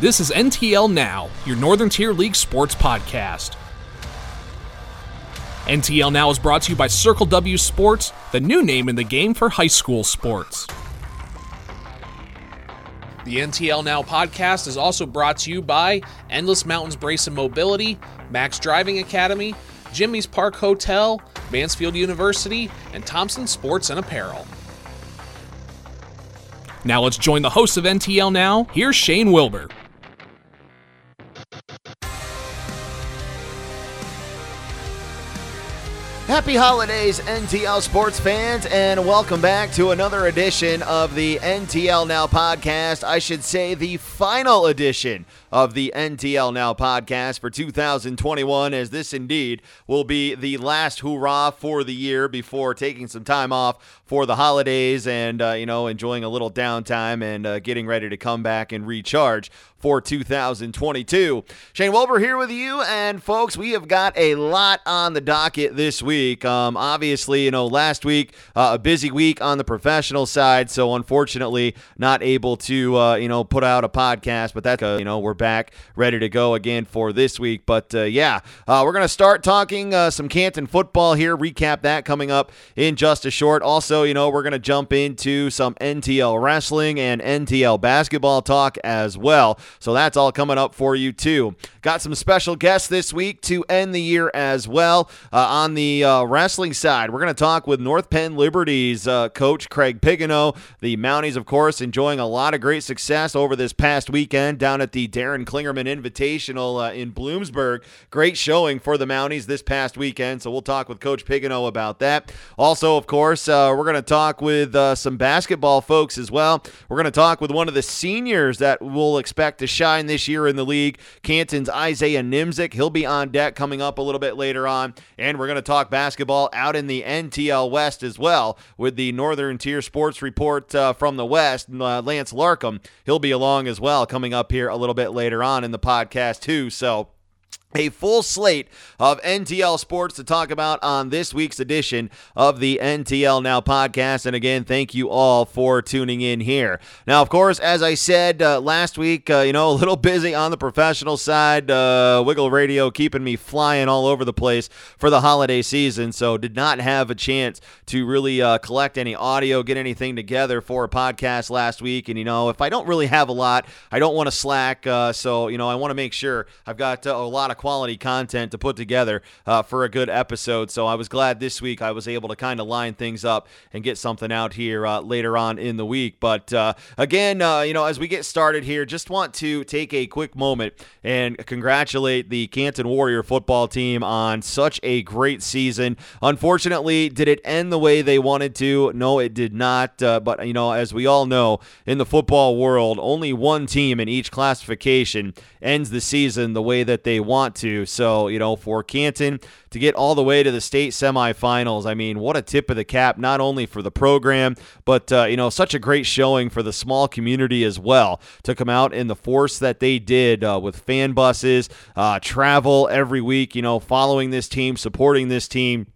This is NTL Now, your Northern Tier League sports podcast. NTL Now is brought to you by Circle W Sports, the new name in the game for high school sports. The NTL Now podcast is also brought to you by Endless Mountains Brace and Mobility, Max Driving Academy, Jimmy's Park Hotel, Mansfield University, and Thompson Sports and Apparel. Now let's join the host of NTL Now. Here's Shane Wilbur. Happy holidays, NTL sports fans, and welcome back to another edition of the NTL Now podcast. I should say the final edition of the NTL Now podcast for 2021, as this indeed will be the last hurrah for the year before taking some time off for the holidays and, uh, you know, enjoying a little downtime and uh, getting ready to come back and recharge for 2022. Shane Wilbur here with you, and folks, we have got a lot on the docket this week. Um, obviously, you know, last week uh, a busy week on the professional side, so unfortunately not able to uh, you know put out a podcast. But that's uh, you know we're back ready to go again for this week. But uh, yeah, uh, we're gonna start talking uh, some Canton football here. Recap that coming up in just a short. Also, you know, we're gonna jump into some NTL wrestling and NTL basketball talk as well. So that's all coming up for you, too. Got some special guests this week to end the year as well. Uh, on the uh, wrestling side, we're going to talk with North Penn Liberties uh, coach Craig Pigano. The Mounties, of course, enjoying a lot of great success over this past weekend down at the Darren Klingerman Invitational uh, in Bloomsburg. Great showing for the Mounties this past weekend. So we'll talk with Coach Pigano about that. Also, of course, uh, we're going to talk with uh, some basketball folks as well. We're going to talk with one of the seniors that we'll expect to shine this year in the league. Canton's Isaiah Nimzik. He'll be on deck coming up a little bit later on. And we're going to talk basketball out in the NTL West as well with the Northern Tier Sports Report uh, from the West. Uh, Lance Larkham, he'll be along as well coming up here a little bit later on in the podcast, too. So, a full slate of NTL sports to talk about on this week's edition of the NTL Now podcast. And again, thank you all for tuning in here. Now, of course, as I said uh, last week, uh, you know, a little busy on the professional side. Uh, Wiggle Radio keeping me flying all over the place for the holiday season. So, did not have a chance to really uh, collect any audio, get anything together for a podcast last week. And, you know, if I don't really have a lot, I don't want to slack. Uh, so, you know, I want to make sure I've got uh, a lot of quality content to put together uh, for a good episode. So I was glad this week I was able to kind of line things up and get something out here uh, later on in the week. But uh, again, uh, you know, as we get started here, just want to take a quick moment and congratulate the Canton Warrior football team on such a great season. Unfortunately, did it end the way they wanted to? No, it did not. Uh, but, you know, as we all know, in the football world, only one team in each classification ends the season the way that they want to. So, you know, for Canton to get all the way to the state semifinals, I mean, what a tip of the cap, not only for the program, but, uh, you know, such a great showing for the small community as well to come out in the force that they did uh, with fan buses, uh, travel every week, you know, following this team, supporting this team.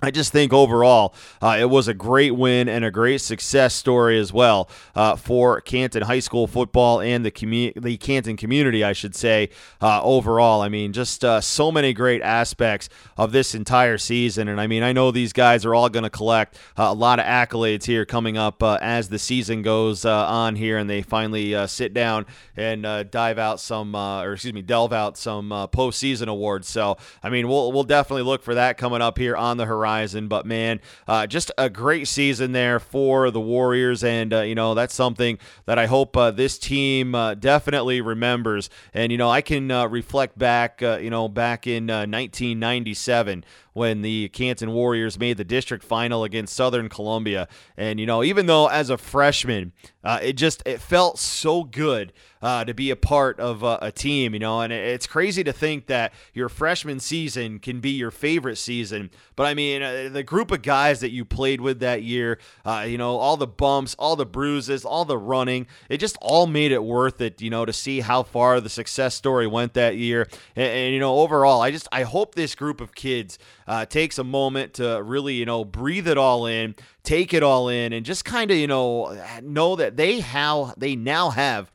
I just think overall uh, it was a great win and a great success story as well uh, for Canton High School football and the commu- the Canton community, I should say. Uh, overall, I mean, just uh, so many great aspects of this entire season, and I mean, I know these guys are all going to collect uh, a lot of accolades here coming up uh, as the season goes on here, and they finally sit down and dive out some, or excuse me, delve out some postseason awards. So, I mean, we'll we'll definitely look for that coming up here on the horizon horizon. But man, uh, just a great season there for the Warriors, and uh, you know that's something that I hope uh, this team uh, definitely remembers. And you know I can uh, reflect back, uh, you know, back in 1997 when the Canton Warriors made the district final against Southern Columbia. And you know, even though as a freshman, uh, it just it felt so good uh, to be a part of uh, a team, you know. And it's crazy to think that your freshman season can be your favorite season. But I mean, uh, the group of guys that you played with that year, uh, you know, all the bumps, all the bruises, all the running, it just all made it worth it, you know, to see how far the success story went that year. And, and you know, overall, I just I hope this group of kids uh, takes a moment to really, you know, breathe it all in, take it all in, and just kind of, you know, know that they how they now have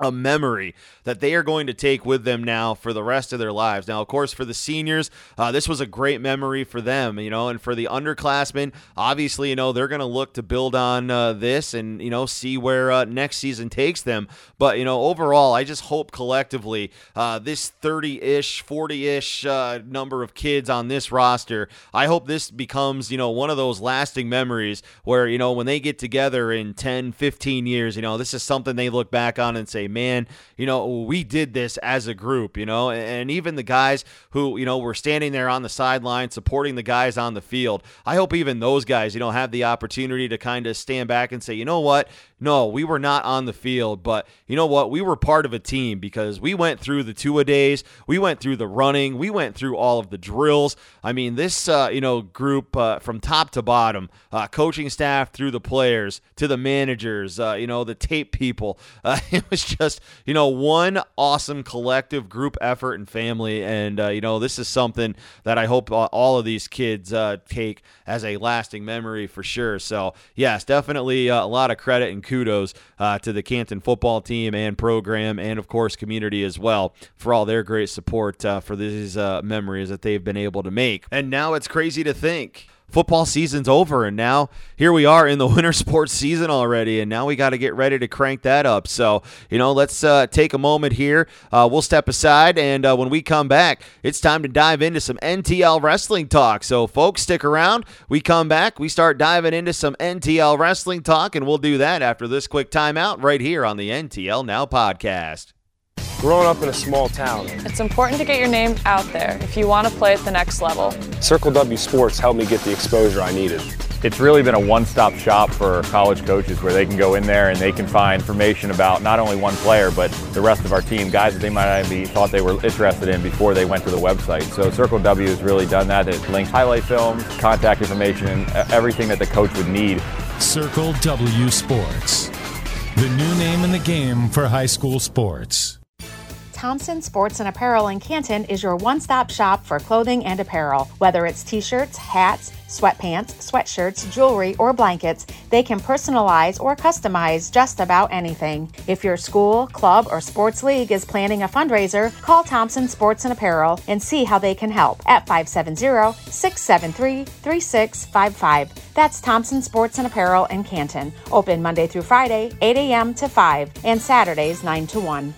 a memory that they are going to take with them now for the rest of their lives. Now, of course, for the seniors, uh, this was a great memory for them, you know, and for the underclassmen, obviously, you know, they're going to look to build on uh, this and, you know, see where uh, next season takes them. But, you know, overall, I just hope collectively uh, this 30 ish, 40 ish uh, number of kids on this roster, I hope this becomes, you know, one of those lasting memories where, you know, when they get together in 10, 15 years, you know, this is something they look back on and say, man, you know, we did this as a group, you know, and even the guys who, you know, were standing there on the sideline supporting the guys on the field. I hope even those guys, you know, have the opportunity to kind of stand back and say, you know what? No, we were not on the field, but you know what? We were part of a team because we went through the two a days, we went through the running, we went through all of the drills. I mean, this uh, you know group uh, from top to bottom, uh, coaching staff through the players to the managers, uh, you know, the tape people. Uh, it was just you know one awesome collective group effort and family, and uh, you know this is something that I hope all of these kids take as a lasting memory for sure. So yes, definitely a lot of credit and kudos uh, to the Canton football team and program, and of course, community as well for all their great support uh, for these uh, memories that they've been able to make. And now it's crazy to think football season's over and now here we are in the winter sports season already and now we got to get ready to crank that up. So you know let's uh, take a moment here. Uh, we'll step aside and uh, when we come back it's time to dive into some ntl wrestling talk. So folks stick around. We come back we start diving into some ntl wrestling talk and we'll do that after this quick timeout right here on the ntl now podcast growing up in a small town. It's important to get your name out there if you want to play at the next level. Circle W Sports helped me get the exposure I needed. It's really been a one-stop shop for college coaches where they can go in there and they can find information about not only one player but the rest of our team, guys that they might not be thought they were interested in before they went to the website. So Circle W has really done that. It links highlight films, contact information, everything that the coach would need. Circle W Sports, the new name in the game for high school sports. Thompson Sports and Apparel in Canton is your one stop shop for clothing and apparel. Whether it's t shirts, hats, sweatpants, sweatshirts, jewelry, or blankets, they can personalize or customize just about anything. If your school, club, or sports league is planning a fundraiser, call Thompson Sports and Apparel and see how they can help at 570 673 3655. That's Thompson Sports and Apparel in Canton. Open Monday through Friday, 8 a.m. to 5, and Saturdays, 9 to 1.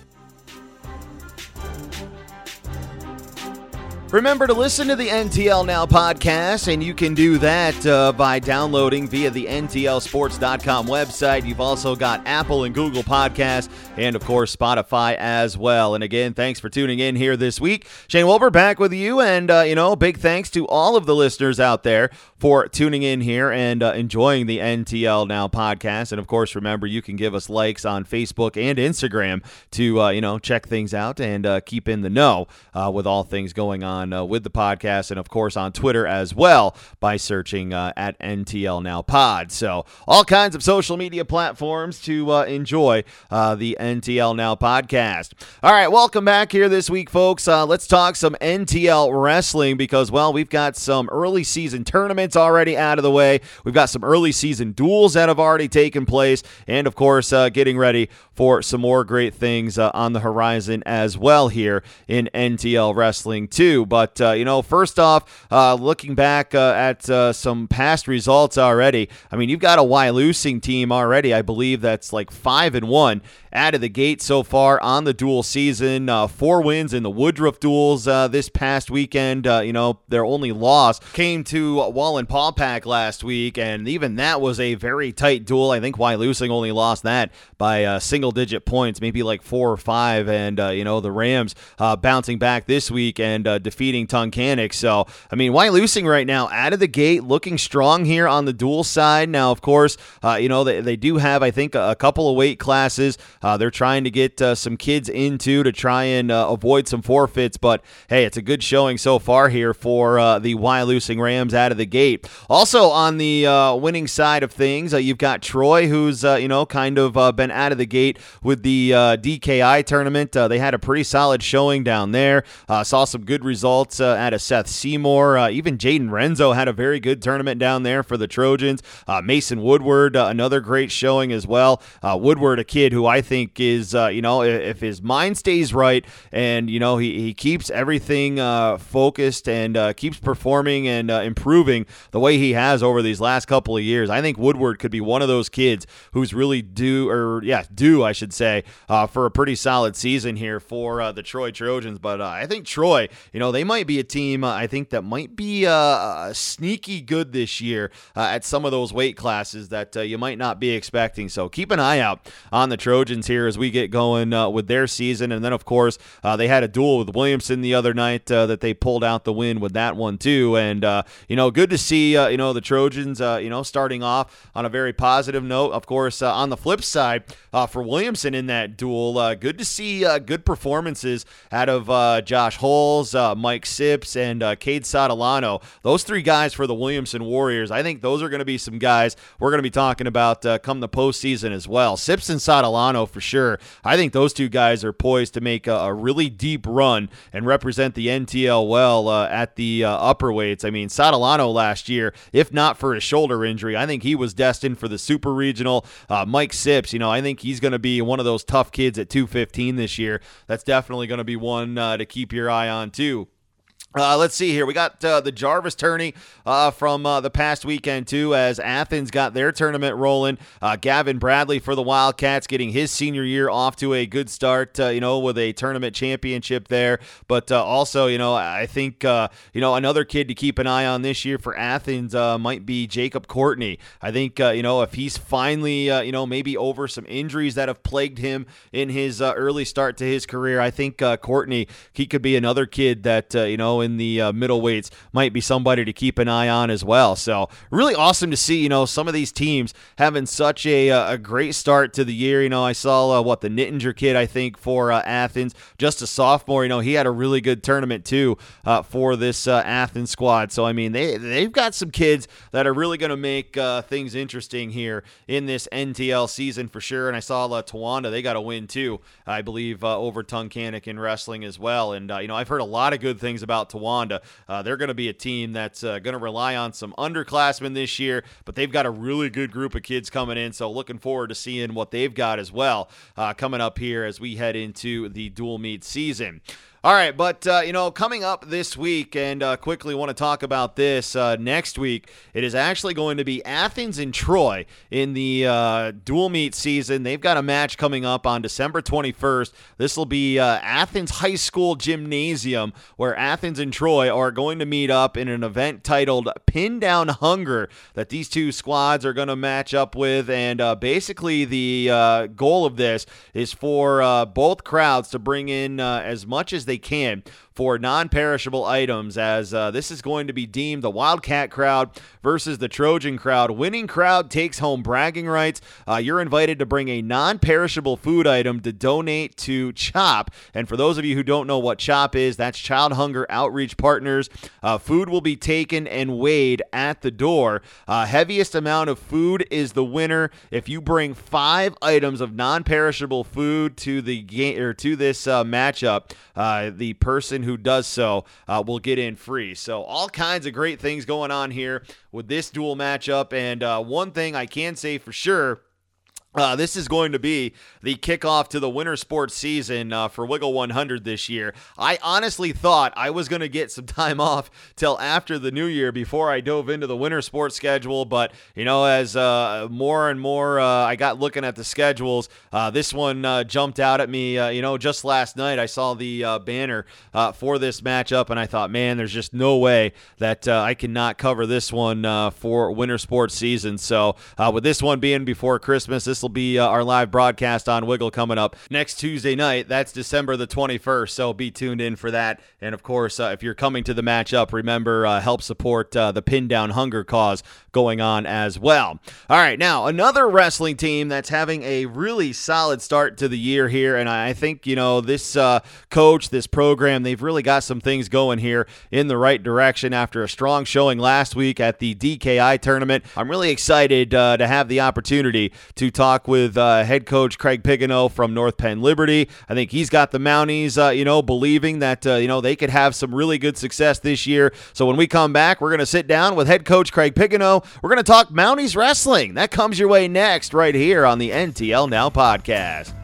Remember to listen to the NTL Now podcast, and you can do that uh, by downloading via the NTLSports.com website. You've also got Apple and Google Podcasts, and of course, Spotify as well. And again, thanks for tuning in here this week. Shane Wilbur back with you, and, uh, you know, big thanks to all of the listeners out there for tuning in here and uh, enjoying the NTL Now podcast. And of course, remember, you can give us likes on Facebook and Instagram to, uh, you know, check things out and uh, keep in the know uh, with all things going on on uh, with the podcast and of course on Twitter as well by searching uh, at NTL Now Pod. So all kinds of social media platforms to uh, enjoy uh, the NTL Now podcast. All right, welcome back here this week, folks. Uh, let's talk some NTL wrestling because well, we've got some early season tournaments already out of the way. We've got some early season duels that have already taken place, and of course, uh, getting ready for some more great things on the horizon as well here in NTL wrestling too. But, uh, you know, first off, uh, looking back uh, at some past results already, I mean, you've got a Wyalusing team already, I believe that's like 5 and 1 out of the gate so far on the dual season. Four wins in the Woodruff duels this past weekend. You know, their only loss came to Wallenpaupack last week, and even that was a very tight duel. I think Wyalusing only lost that by uh, single digit points, maybe like four or five. And, uh, you know, the Rams uh, bouncing back this week and defeating Tunkhannock. So, I mean, Wyalusing right now out of the gate looking strong here on the dual side. Now, of course, you know, they, they do have, I think, a, couple of weight classes. Uh, they're trying to get uh, some kids into to try and uh, avoid some forfeits, but hey, it's a good showing so far here for uh, the losing Rams out of the gate. Also on the uh, winning side of things, uh, you've got Troy, who's you know kind of been out of the gate with the DKI tournament. they had a pretty solid showing down there. saw some good results results uh, out of Seth Seymour. Uh, even Jaden Renzo had a very good tournament down there for the Trojans. Uh, Mason Woodward, uh, another great showing as well. Uh, Woodward, a kid who I think is, you know, if, if his mind stays right and, you know, he, he keeps everything focused and keeps performing and improving the way he has over these last couple of years, I think Woodward could be one of those kids who's really due, or yeah, due, I should say, for a pretty solid season here for the Troy Trojans. But I think Troy, you know, they might be a team, I think, that might be uh, sneaky good this year uh, at some of those weight classes that uh, you might not be expecting. So keep an eye out on the Trojans here as we get going uh, with their season. And then, of course, uh, they had a duel with Williamson the other night uh, that they pulled out the win with that one, too. And, you know, good to see, you know, the Trojans, you know, starting off on a very positive note. Of course, on the flip side, for Williamson in that duel, good to see good performances out of Josh Holes, Mike Sips, and Cade Sotolano. Those three guys for the Williamson Warriors, I think those are going to be some guys we're going to be talking about uh, come the postseason as well. Sips and Sotolano for sure. I think those two guys are poised to make a, a really deep run and represent the NTL well uh, at the uh, upper weights. I mean, Sotolano last year, if not for his shoulder injury, I think he was destined for the super regional. Uh, Mike Sips, you know, I think he's going to be one of those tough kids at 215 this year. That's definitely going to be one uh, to keep your eye on too. Uh, let's see here. We got uh, the Jarvis tourney uh, from uh, the past weekend, too, as Athens got their tournament rolling. Uh, Gavin Bradley for the Wildcats getting his senior year off to a good start, uh, you know, with a tournament championship there. But also, you know, I think, you know, another kid to keep an eye on this year for Athens might be Jacob Courtney. I think, you know, if he's finally, you know, maybe over some injuries that have plagued him in his early start to his career, I think Courtney, he could be another kid that, you know, in the uh, middleweights might be somebody to keep an eye on as well. So really awesome to see, you know, some of these teams having such a, uh, a great start to the year. You know, I saw uh, what the Nittinger kid, I think, for uh, Athens, just a sophomore. You know, he had a really good tournament too uh, for this uh, Athens squad. So I mean, they they've got some kids that are really going to make things interesting here in this NTL season for sure. And I saw uh, Towanda, they got a win too, I believe, over Tunkhannock in wrestling as well. And you know, I've heard a lot of good things about Towanda. Uh, they're going to be a team that's uh, going to rely on some underclassmen this year, but they've got a really good group of kids coming in. So looking forward to seeing what they've got as well uh, coming up here as we head into the dual meet season. All right, but uh, you know, coming up this week, and uh, quickly want to talk about this uh, next week. It is actually going to be Athens and Troy in the uh, dual meet season. They've got a match coming up on December 21st. This will be uh, Athens High School Gymnasium, where Athens and Troy are going to meet up in an event titled Pin Down Hunger that these two squads are going to match up with. And uh, basically, the goal of this is for both crowds to bring in as much as they they can for non perishable items, as uh, this is going to be deemed the Wildcat crowd versus the Trojan crowd. Winning crowd takes home bragging rights. Uh, you're invited to bring a non perishable food item to donate to CHOP. And for those of you who don't know what CHOP is, that's Child Hunger Outreach Partners. Uh, food will be taken and weighed at the door. Uh, heaviest amount of food is the winner. If you bring five items of non perishable food to the game or to this uh, matchup, uh, the person person who does so uh, will get in free. So, all kinds of great things going on here with this dual matchup. And uh, one thing I can say for sure uh, this is going to be the kickoff to the winter sports season uh, for Wiggle 100 this year. I honestly thought I was going to get some time off till after the new year before I dove into the winter sports schedule. But, you know, as uh, more and more uh, I got looking at the schedules, uh, this one uh, jumped out at me. you know, just last night I saw the banner for this matchup and I thought, man, there's just no way that I cannot cover this one for winter sports season. So, with this one being before Christmas, this will be uh, our live broadcast on Wiggle coming up next Tuesday night. That's December the 21st, so be tuned in for that. And of course, uh, if you're coming to the matchup, remember uh, help support uh, the Pin Down Hunger cause going on as well. All right, now another wrestling team that's having a really solid start to the year here, and I think you know this uh, coach, this program, they've really got some things going here in the right direction after a strong showing last week at the DKI tournament. I'm really excited uh, to have the opportunity to talk with uh, head coach Craig Pigano from North Penn Liberty. I think he's got the Mounties, uh, you know, believing that uh, you know they could have some really good success this year. So when we come back, we're going to sit down with head coach Craig Pigano. We're going to talk Mounties wrestling. That comes your way next, right here on the NTL Now podcast.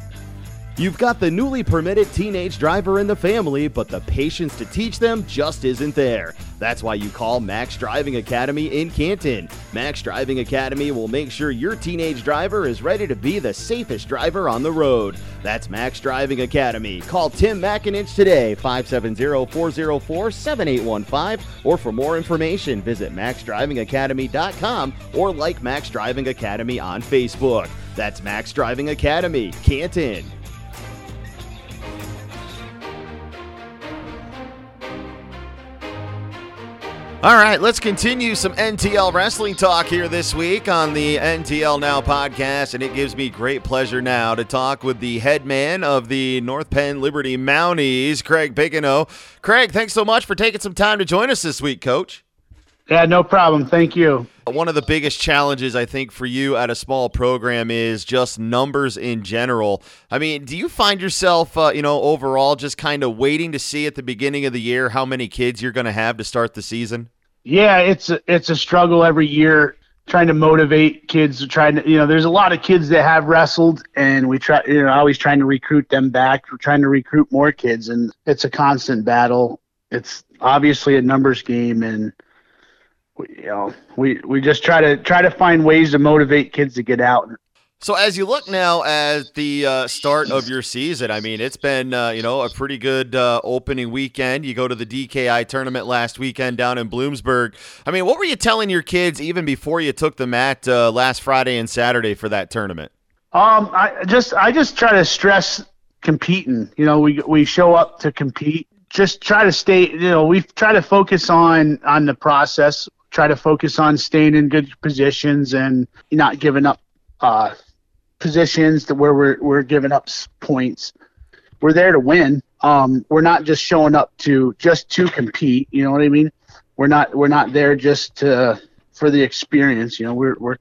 You've got the newly permitted teenage driver in the family, but the patience to teach them just isn't there. That's why you call Max Driving Academy in Canton. Max Driving Academy will make sure your teenage driver is ready to be the safest driver on the road. That's Max Driving Academy. Call Tim McInich today, 570-404-7815, or for more information, visit maxdrivingacademy.com or like Max Driving Academy on Facebook. That's Max Driving Academy, Canton. All right, let's continue some NTL wrestling talk here this week on the NTL Now podcast. And it gives me great pleasure now to talk with the head man of the North Penn Liberty Mounties, Craig Pigano. Craig, thanks so much for taking some time to join us this week, coach. Yeah, no problem. Thank you. One of the biggest challenges, I think, for you at a small program is just numbers in general. I mean, do you find yourself, uh, you know, overall just kind of waiting to see at the beginning of the year how many kids you're going to have to start the season? Yeah, it's a, it's a struggle every year trying to motivate kids. Trying to, you know, there's a lot of kids that have wrestled, and we try, you know, always trying to recruit them back. We're trying to recruit more kids, and it's a constant battle. It's obviously a numbers game, and we, you know, we we just try to try to find ways to motivate kids to get out. So as you look now at the uh, start of your season, I mean, it's been uh, you know a pretty good uh, opening weekend. You go to the DKI tournament last weekend down in Bloomsburg. I mean, what were you telling your kids even before you took them at uh, last Friday and Saturday for that tournament? Um, I just I just try to stress competing. You know, we we show up to compete. Just try to stay. You know, we try to focus on on the process. Try to focus on staying in good positions and not giving up uh, positions to where we're we're giving up points. We're there to win. Um, we're not just showing up to just to compete. You know what I mean? We're not we're not there just to for the experience. You know, we're we're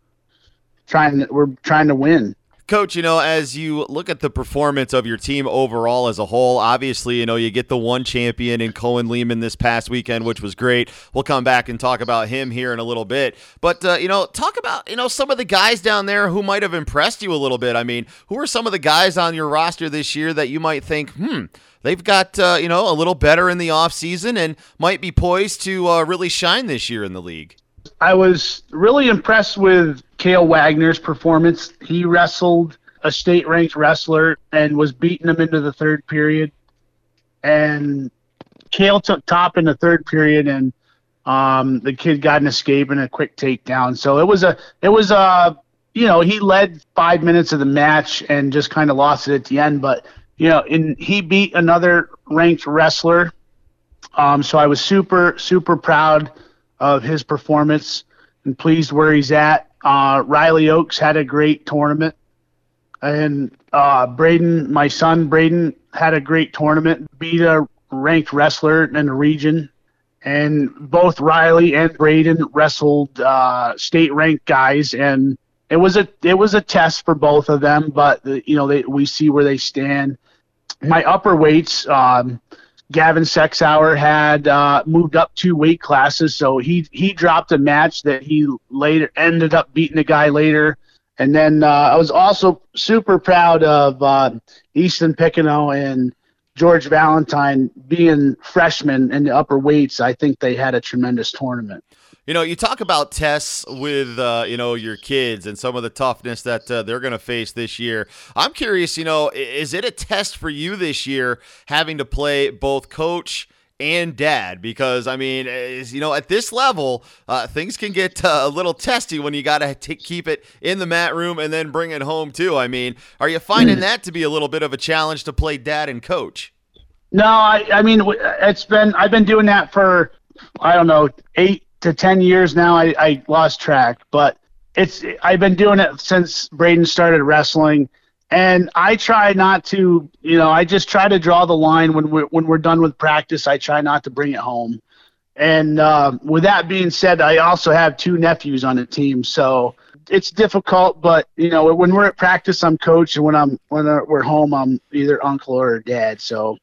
trying we're trying to win. Coach, you know, as you look at the performance of your team overall as a whole, obviously, you know, you get the one champion in Cohen Lehman this past weekend, which was great. We'll come back and talk about him here in a little bit. But, uh, you know, talk about, you know, some of the guys down there who might have impressed you a little bit. I mean, who are some of the guys on your roster this year that you might think, hmm, they've got, uh, you know, a little better in the offseason and might be poised to uh, really shine this year in the league? I was really impressed with Kale Wagner's performance. He wrestled a state ranked wrestler and was beating him into the third period. And Kale took top in the third period and um, the kid got an escape and a quick takedown. So it was a it was a you know, he led five minutes of the match and just kind of lost it at the end. But you know, and he beat another ranked wrestler. Um, so I was super super proud of his performance and pleased where he's at. Uh, Riley Oaks had a great tournament, and uh, Braden, my son Braden, had a great tournament. Beat a ranked wrestler in the region, and both Riley and Braden wrestled uh, state ranked guys, and it was a it was a test for both of them. But you know, they, we see where they stand. My upper weights. Um, Gavin Sexauer had uh, moved up two weight classes, so he he dropped a match that he later ended up beating a guy later. And then uh, I was also super proud of uh, Easton Picano and George Valentine being freshmen in the upper weights. I think they had a tremendous tournament. You know, you talk about tests with uh, you know your kids and some of the toughness that uh, they're going to face this year. I'm curious, you know, is it a test for you this year having to play both coach and dad? Because I mean, is, you know, at this level, uh, things can get uh, a little testy when you got to keep it in the mat room and then bring it home too. I mean, are you finding that to be a little bit of a challenge to play dad and coach? No, I, I mean, it's been I've been doing that for I don't know eight to 10 years now. I, I lost track, but it's I've been doing it since Braden started wrestling, and I try not to, you know, I just try to draw the line when we're when we're done with practice. I try not to bring it home. And uh, with that being said, I also have two nephews on the team, so it's difficult. But you know, when we're at practice, I'm coach, and when I'm when we're home, I'm either uncle or dad. So,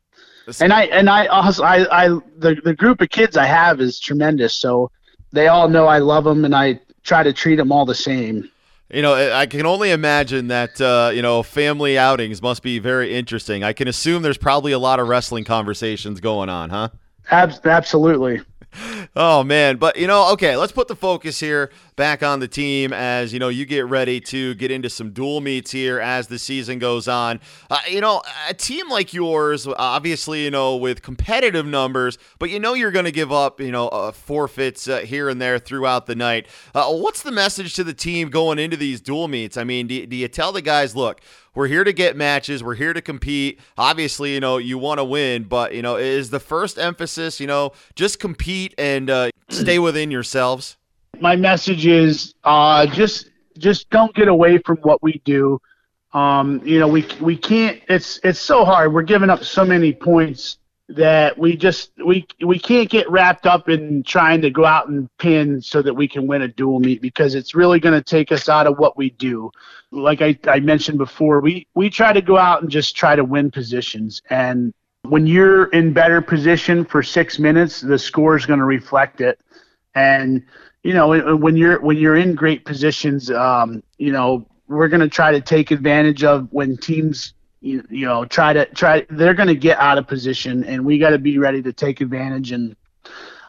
and I and I also I, I the the group of kids I have is tremendous. So they all know I love them, and I try to treat them all the same. You know, I can only imagine that uh, you know family outings must be very interesting. I can assume there's probably a lot of wrestling conversations going on, huh? Ab- absolutely oh man, but you know, okay, let's put the focus here back on the team as you know you get ready to get into some dual meets here as the season goes on. Uh, you know, a team like yours, obviously, you know, with competitive numbers, but you know you're going to give up, you know, uh, forfeits uh, here and there throughout the night. Uh, what's the message to the team going into these dual meets? I mean, do, do you tell the guys, look? we're here to get matches. We're here to compete. Obviously, you know, you want to win, but, you know, is the first emphasis, you know, just compete and uh, stay within yourselves? My message is uh, just just don't get away from what we do. Um, you know, we we can't. It's it's so hard. We're giving up so many points that we just we we can't get wrapped up in trying to go out and pin so that we can win a dual meet because it's really going to take us out of what we do. Like I, I mentioned before, we we try to go out and just try to win positions and when you're in better position for six minutes, the score is going to reflect it. And you know when you're when you're in great positions, um, you know we're going to try to take advantage of when teams you, you know try to try they're going to get out of position and we got to be ready to take advantage. And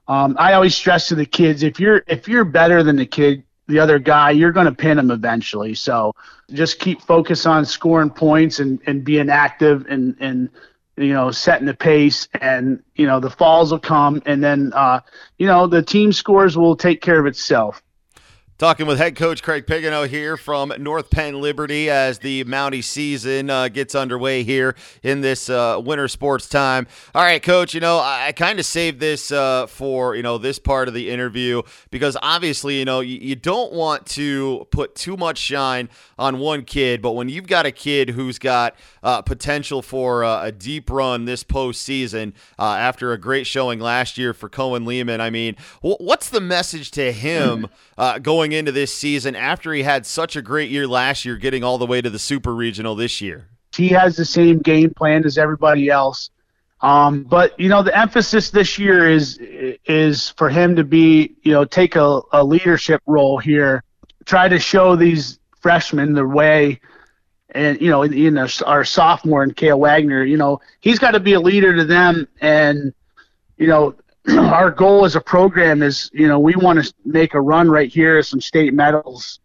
um, i always stress to the kids if you're if you're better than the kid the other guy you're going to pin him eventually. So just keep focus on scoring points and and being active and and you know setting the pace and you know the falls will come and then uh, you know the team scores will take care of itself Talking with head coach Craig Pigano here from North Penn Liberty as the Mountie season uh, gets underway here in this uh, winter sports time. All right, coach, you know, I, I kind of saved this uh, for, you know, this part of the interview because obviously, you know, you, you don't want to put too much shine on one kid, but when you've got a kid who's got uh, potential for a deep run this postseason uh, after a great showing last year for Cohen Lehman, I mean, what's the message to him uh, going into this season after he had such a great year last year, getting all the way to the Super Regional this year? He has the same game plan as everybody else. Um, but you know, the emphasis this year is is for him to be, you know, take a, a leadership role here, try to show these freshmen the way, and you know, in, in our, our sophomore and Kale Wagner, you know, he's got to be a leader to them, and you know, our goal as a program is, you know, we want to make a run right here, some state medals.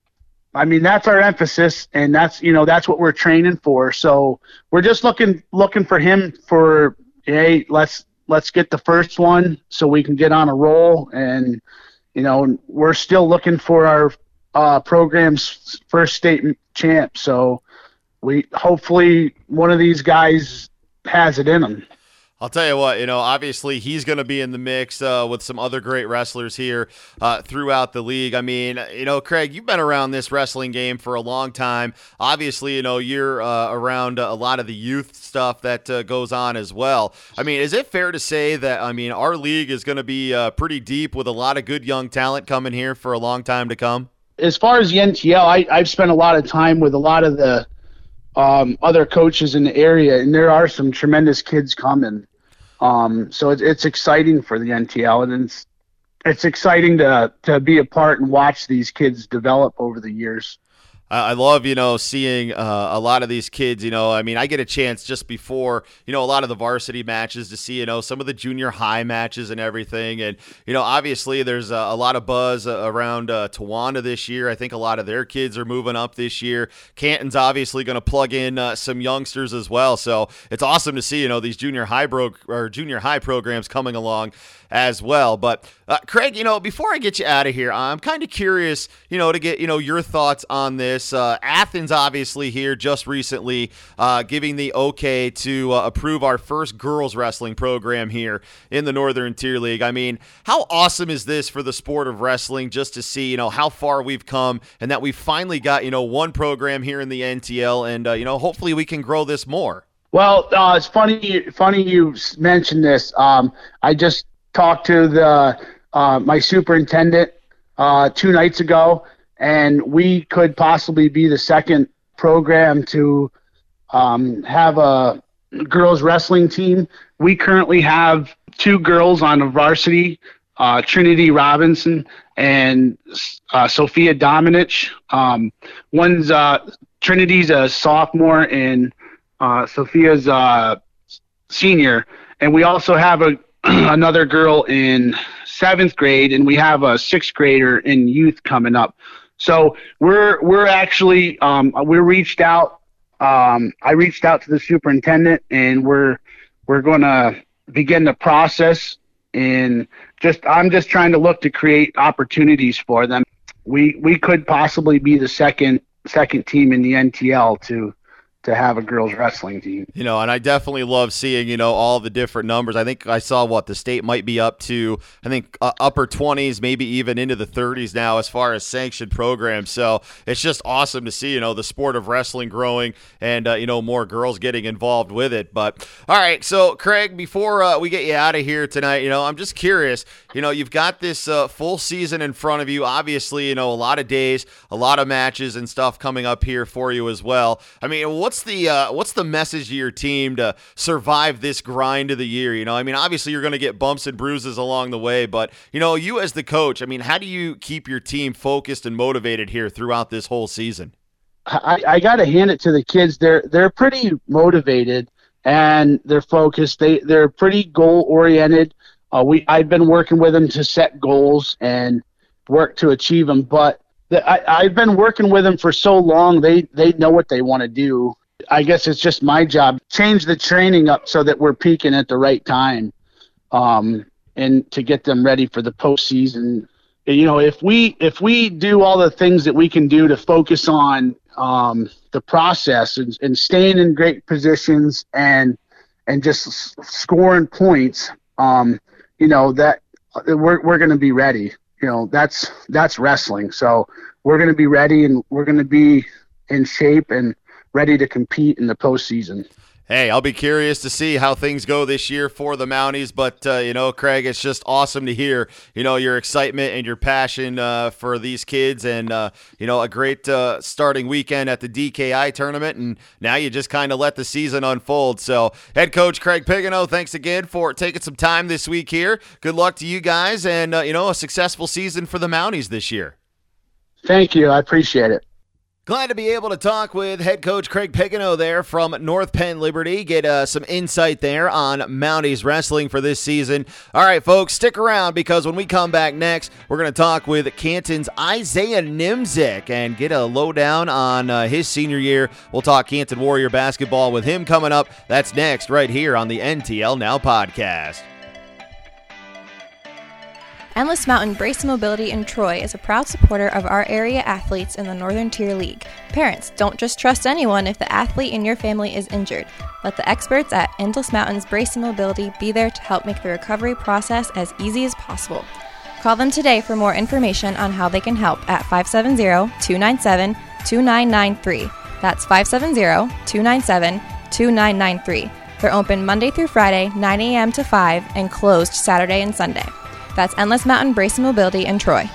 I mean, that's our emphasis, and that's you know that's what we're training for. So we're just looking looking for him for hey, let's let's get the first one so we can get on a roll, and you know we're still looking for our uh, program's first state champ. So we hopefully one of these guys has it in them. I'll tell you what, you know, obviously he's going to be in the mix uh, with some other great wrestlers here uh, throughout the league. I mean, you know, Craig, you've been around this wrestling game for a long time. Obviously, you know, you're uh, around a lot of the youth stuff that uh, goes on as well. I mean, is it fair to say that, I mean, our league is going to be uh, pretty deep with a lot of good young talent coming here for a long time to come? As far as the NTL, I, I've spent a lot of time with a lot of the um, other coaches in the area, and there are some tremendous kids coming. Um, so it's, it's exciting for the NTL, and it's it's exciting to to be a part and watch these kids develop over the years. I love, you know, seeing uh, a lot of these kids. You know, I mean, I get a chance just before, you know, a lot of the varsity matches to see, you know, some of the junior high matches and everything. And, you know, obviously there's a, a lot of buzz around uh, Towanda this year. I think a lot of their kids are moving up this year. Canton's obviously going to plug in uh, some youngsters as well. So it's awesome to see, you know, these junior high bro- or junior high programs coming along as well. But uh, Craig, you know, before I get you out of here, I'm kind of curious, you know, to get you know your thoughts on this. Uh, Athens, obviously, here just recently uh, giving the okay to uh, approve our first girls wrestling program here in the Northern Tier League. I mean, how awesome is this for the sport of wrestling? Just to see, you know, how far we've come and that we finally got you know one program here in the NTL, and uh, you know, hopefully we can grow this more. Well, uh, it's funny. Funny you mentioned this. Um, I just talked to the uh, my superintendent uh, two nights ago, and we could possibly be the second program to um, have a girls wrestling team. We currently have two girls on the varsity, uh, Trinity Robinson and uh, Sophia Dominich. Um, one's uh, Trinity's a sophomore and uh, Sophia's a senior, and we also have a another girl in seventh grade, and we have a sixth grader in youth coming up. So we're we're actually um, we reached out. Um, I reached out to the superintendent, and we're we're going to begin the process. And just I'm just trying to look to create opportunities for them. We we could possibly be the second second team in the NTL to to have a girls wrestling team. You know, and I definitely love seeing, you know, all the different numbers. I think I saw what the state might be up to, I think uh, upper 20s, maybe even into the 30s now as far as sanctioned programs. So it's just awesome to see, you know, the sport of wrestling growing and, uh, you know, more girls getting involved with it. But all right, so Craig, before uh, we get you out of here tonight, you know, I'm just curious, you know, you've got this uh, full season in front of you. Obviously, you know, a lot of days, a lot of matches and stuff coming up here for you as well. I mean, what what's the uh, what's the message to your team to survive this grind of the year? You know, I mean, obviously you're going to get bumps and bruises along the way, but you know, you as the coach, I mean, how do you keep your team focused and motivated here throughout this whole season? I, I got to hand it to the kids. They're they're pretty motivated and they're focused. They they're pretty goal oriented. Uh, we I've been working with them to set goals and work to achieve them, but I, I've been working with them for so long. They they know what they want to do. I guess it's just my job change the training up so that we're peaking at the right time, um, and to get them ready for the postseason. You know, if we if we do all the things that we can do to focus on um, the process and, and staying in great positions and and just scoring points, um, you know that we're we're going to be ready you know that's that's wrestling. So we're going to be ready and we're going to be in shape and ready to compete in the postseason. Hey, I'll be curious to see how things go this year for the Mounties. But, uh, you know, Craig, it's just awesome to hear, you know, your excitement and your passion uh, for these kids and, uh, you know, a great uh, starting weekend at the DKI tournament. And now you just kind of let the season unfold. So, head coach Craig Pigano, thanks again for taking some time this week here. Good luck to you guys and, uh, you know, a successful season for the Mounties this year. Thank you. I appreciate it. Glad to be able to talk with head coach Craig Pigano there from North Penn Liberty. Get uh, some insight there on Mounties wrestling for this season. All right, folks, stick around because when we come back next, we're going to talk with Canton's Isaiah Nimzik and get a lowdown on uh, his senior year. We'll talk Canton Warrior basketball with him coming up. That's next, right here on the NTL Now podcast. Endless Mountain Brace Mobility in Troy is a proud supporter of our area athletes in the Northern Tier League. Parents, don't just trust anyone if the athlete in your family is injured. Let the experts at Endless Mountains Brace Mobility be there to help make the recovery process as easy as possible. Call them today for more information on how they can help at 570 297 2993. That's 570 297 2993. They're open Monday through Friday, 9 a.m. to 5, and closed Saturday and Sunday. That's Endless Mountain Brace and Mobility in Troy.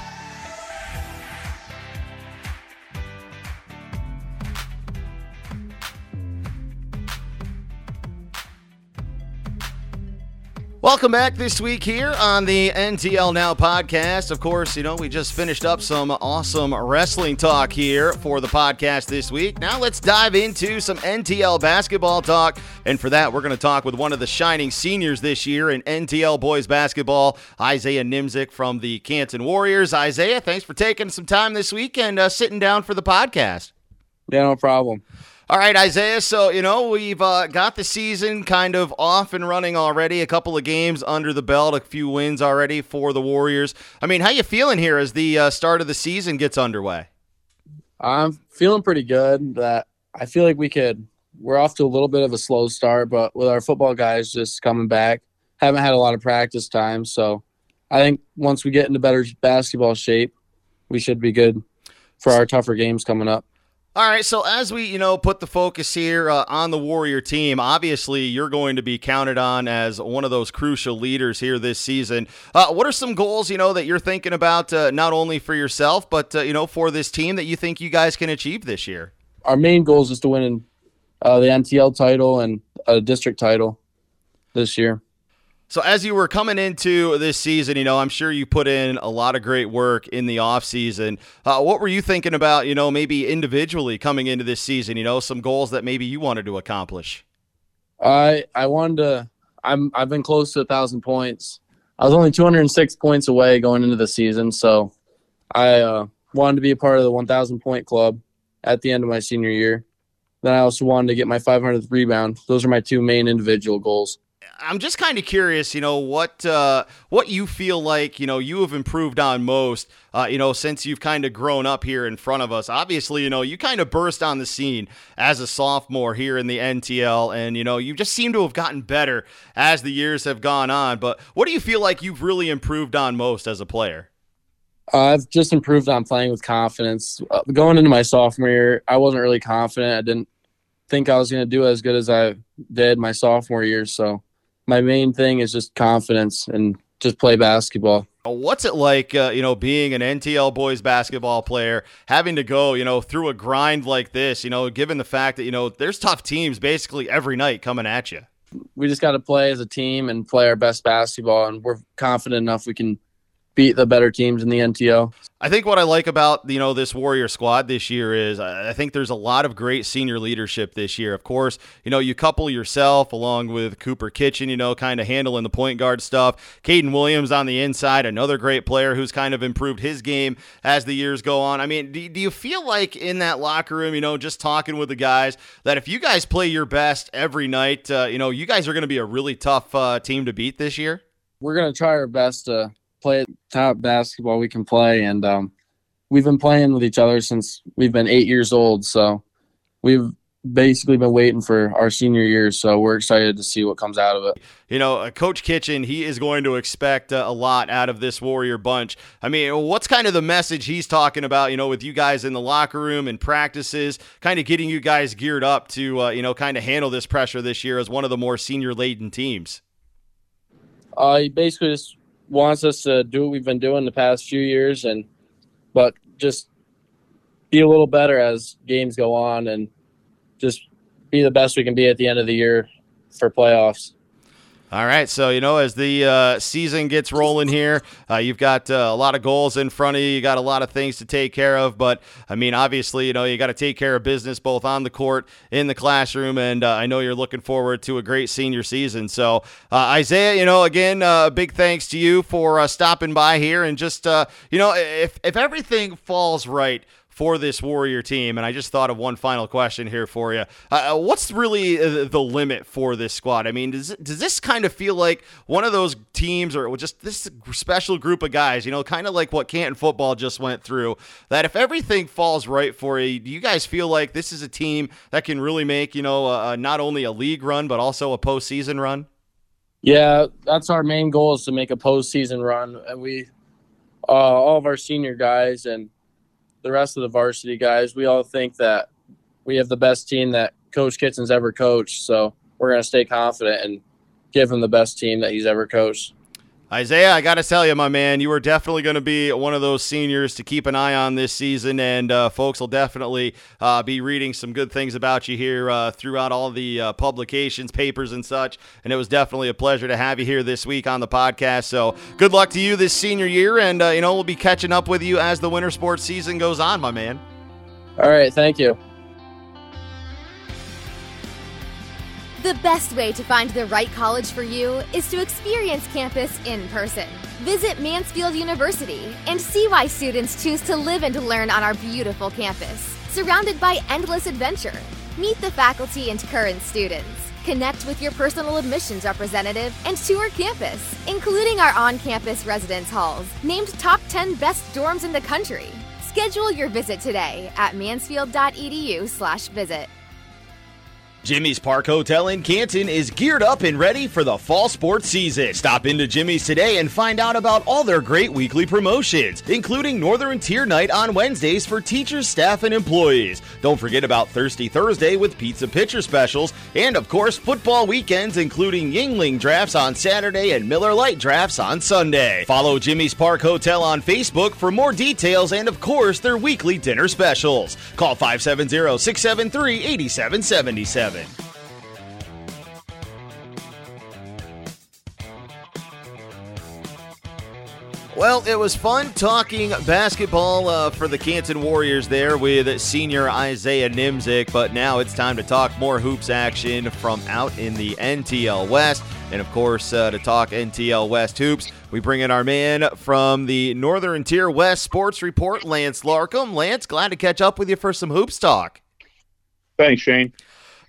Welcome back this week here on the NTL Now podcast. Of course, you know, we just finished up some awesome wrestling talk here for the podcast this week. Now let's dive into some NTL basketball talk. And for that, we're going to talk with one of the shining seniors this year in NTL boys basketball, Isaiah Nimzik from the Canton Warriors. Isaiah, thanks for taking some time this week and uh, sitting down for the podcast. Yeah, no problem. All right, Isaiah. So, you know, we've uh, got the season kind of off and running already. A couple of games under the belt, a few wins already for the Warriors. I mean, how you feeling here as the uh, start of the season gets underway? I'm feeling pretty good. That I feel like we could. We're off to a little bit of a slow start, but with our football guys just coming back, haven't had a lot of practice time. So, I think once we get into better basketball shape, we should be good for our tougher games coming up. All right, so as we, you know, put the focus here uh, on the Warrior team, obviously you're going to be counted on as one of those crucial leaders here this season. Uh, what are some goals, you know, that you're thinking about uh, not only for yourself, but, uh, you know, for this team that you think you guys can achieve this year? Our main goal is to win uh, the NTL title and a district title this year. So as you were coming into this season, you know, I'm sure you put in a lot of great work in the off season. Uh, what were you thinking about, you know, maybe individually coming into this season, you know, some goals that maybe you wanted to accomplish? I I wanted to I'm I've been close to a thousand points. I was only 206 points away going into the season, so I uh, wanted to be a part of the 1,000 point club at the end of my senior year. Then I also wanted to get my 500th rebound. Those are my two main individual goals. I'm just kind of curious, you know, what uh, what you feel like, you know, you have improved on most, uh, you know, since you've kind of grown up here in front of us. Obviously, you know, you kind of burst on the scene as a sophomore here in the NTL, and you know, you just seem to have gotten better as the years have gone on. But what do you feel like you've really improved on most as a player? Uh, I've just improved on playing with confidence. Uh, going into my sophomore year, I wasn't really confident. I didn't think I was going to do as good as I did my sophomore year, so my main thing is just confidence and just play basketball. What's it like, uh, you know, being an NTL boys basketball player, having to go, you know, through a grind like this, you know, given the fact that, you know, there's tough teams basically every night coming at you? We just got to play as a team and play our best basketball, and we're confident enough we can beat the better teams in the NTO. I think what I like about you know this Warrior squad this year is I think there's a lot of great senior leadership this year. Of course, you know you couple yourself along with Cooper Kitchen, you know, kind of handling the point guard stuff. Caden Williams on the inside, another great player who's kind of improved his game as the years go on. I mean, do, do you feel like in that locker room, you know, just talking with the guys, that if you guys play your best every night, uh, you know, you guys are going to be a really tough uh, team to beat this year? We're going to try our best to play top basketball we can play, and um, we've been playing with each other since we've been eight years old. So we've basically been waiting for our senior year, so we're excited to see what comes out of it. You know, uh, Coach Kitchen, he is going to expect uh, a lot out of this Warrior bunch. I mean, what's kind of the message he's talking about, you know, with you guys in the locker room and practices, kind of getting you guys geared up to, uh, you know, kind of handle this pressure this year as one of the more senior laden teams? Uh, he basically just wants us to do what we've been doing the past few years, and but just be a little better as games go on, and just be the best we can be at the end of the year for playoffs. All right, so you know, as the uh, season gets rolling here, uh, you've got uh, a lot of goals in front of you. You got a lot of things to take care of, but I mean, obviously, you know, you got to take care of business both on the court, in the classroom, and uh, I know you're looking forward to a great senior season. So, uh, Isaiah, you know, again, uh, big thanks to you for stopping by here, and just you know, if if everything falls right for this Warrior team. And I just thought of one final question here for you. Uh, uh what's really uh, the limit for this squad? I mean, does, does this kind of feel like one of those teams or just this special group of guys, you know, kind of like what Canton football just went through, that if everything falls right for you, do you guys feel like this is a team that can really make, you know, uh, not only a league run, but also a postseason run? Yeah, that's our main goal is to make a postseason run. And we, uh, all of our senior guys and the rest of the varsity guys, we all think that we have the best team that Coach Kitchen's ever coached. So we're going to stay confident and give him the best team that he's ever coached. Isaiah, I got to tell you, my man, you are definitely going to be one of those seniors to keep an eye on this season, and uh, folks will definitely uh, be reading some good things about you here uh, throughout all the uh, publications, papers, and such. And it was definitely a pleasure to have you here this week on the podcast. So good luck to you this senior year, and uh, you know we'll be catching up with you as the winter sports season goes on, my man. All right, thank you. The best way to find the right college for you is to experience campus in person. Visit Mansfield University and see why students choose to live and learn on our beautiful campus. surrounded by endless adventure. Meet the faculty and current students. Connect with your personal admissions representative and tour campus, including our on campus residence halls, named top 10 best dorms in the country. Schedule your visit today at mansfield.edu/slash visit. Jimmy's Park Hotel in Canton is geared up and ready for the fall sports season. Stop into Jimmy's today and find out about all their great weekly promotions, including Northern Tier Night on Wednesdays for teachers, staff, and employees. Don't forget about Thirsty Thursday with pizza pitcher specials, and of course, football weekends, including Yuengling drafts on Saturday and Miller Lite drafts on Sunday. Follow Jimmy's Park Hotel on Facebook for more details and, of course, their weekly dinner specials. Call 570 673 8777. Well, it was fun talking basketball uh, for the Canton Warriors there with senior Isaiah Nimzik, but now it's time to talk more hoops action from out in the NTL West. And of course, uh, to talk NTL West hoops, we bring in our man from the Northern Tier West Sports Report, Lance Larkham. Lance, glad to catch up with you for some hoops talk. Thanks, Shane.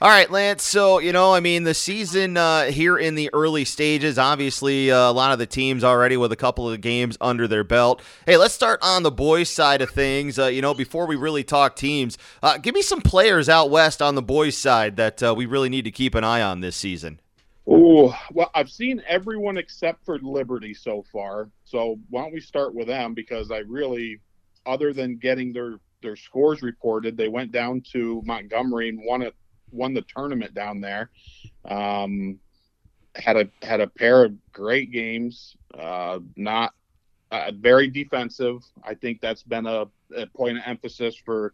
All right, Lance. So, you know, I mean, the season uh, here in the early stages, obviously, uh, a lot of the teams already with a couple of games under their belt. Hey, let's start on the boys' side of things. Uh, you know, before we really talk teams, uh, give me some players out west on the boys' side that uh, we really need to keep an eye on this season. Oh, well, I've seen everyone except for Liberty so far. So why don't we start with them? Because I really, other than getting their their scores reported, they went down to Montgomery and won it won the tournament down there. Um, had a had a pair of great games. Uh, not uh, very defensive. I think that's been a, a, point of emphasis for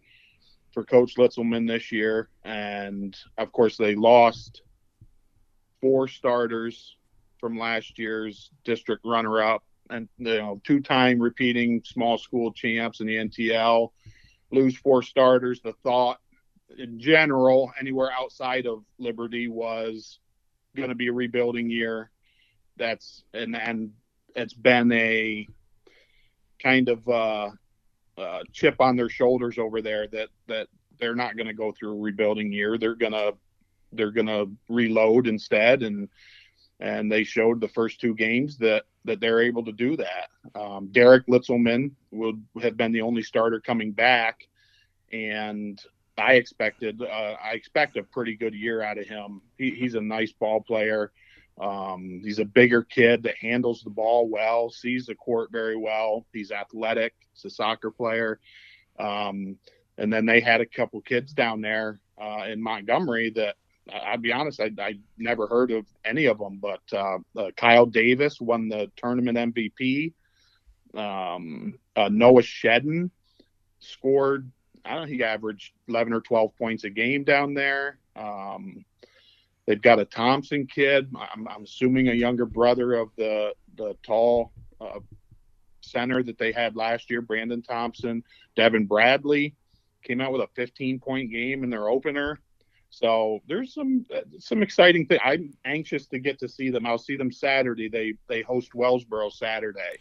for Coach Litzelman this year. And of course, they lost four starters from last year's district runner-up, and you know, two-time repeating small school champs in the NTL. Lose four starters. The thought in general, anywhere outside of Liberty was going to be a rebuilding year. That's and and it's been a kind of uh, uh, chip on their shoulders over there that that they're not going to go through a rebuilding year. They're gonna they're gonna reload instead, and and they showed the first two games that that they're able to do that. Um, Derek Litzelman would have been the only starter coming back, and I expected. Uh, I expect a pretty good year out of him. He, he's a nice ball player. Um, he's a bigger kid that handles the ball well, sees the court very well. He's athletic. He's a soccer player. Um, and then they had a couple kids down there uh, in Montgomery that I'll be honest, I, I never heard of any of them. But uh, uh, Kyle Davis won the tournament MVP. Um, uh, Noah Shedden scored I don't he averaged 11 or 12 points a game down there. Um, they've got a Thompson kid. I'm, I'm, assuming a younger brother of the the tall uh, center that they had last year, Brandon Thompson. Devin Bradley came out with a 15 point game in their opener. So there's some some exciting thing. I'm anxious to get to see them. I'll see them Saturday. They they host Wellsboro Saturday.